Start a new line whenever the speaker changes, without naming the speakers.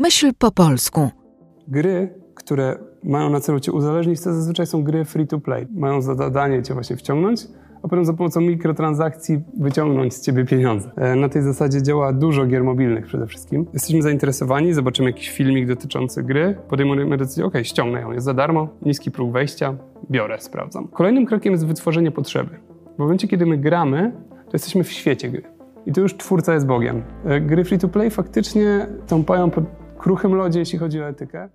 Myśl po polsku.
Gry, które mają na celu cię uzależnić, to zazwyczaj są gry free to play. Mają za zadanie cię właśnie wciągnąć, a potem za pomocą mikrotransakcji wyciągnąć z ciebie pieniądze. E, Na tej zasadzie działa dużo gier mobilnych przede wszystkim. Jesteśmy zainteresowani, zobaczymy jakiś filmik dotyczący gry, podejmujemy decyzję, ok, ściągnę ją, jest za darmo, niski próg wejścia, biorę, sprawdzam. Kolejnym krokiem jest wytworzenie potrzeby. W momencie, kiedy my gramy, to jesteśmy w świecie gry. I tu już twórca jest Bogiem. E, Gry free to play faktycznie tąpają po kruchym lodzie, jeśli chodzi o etykę.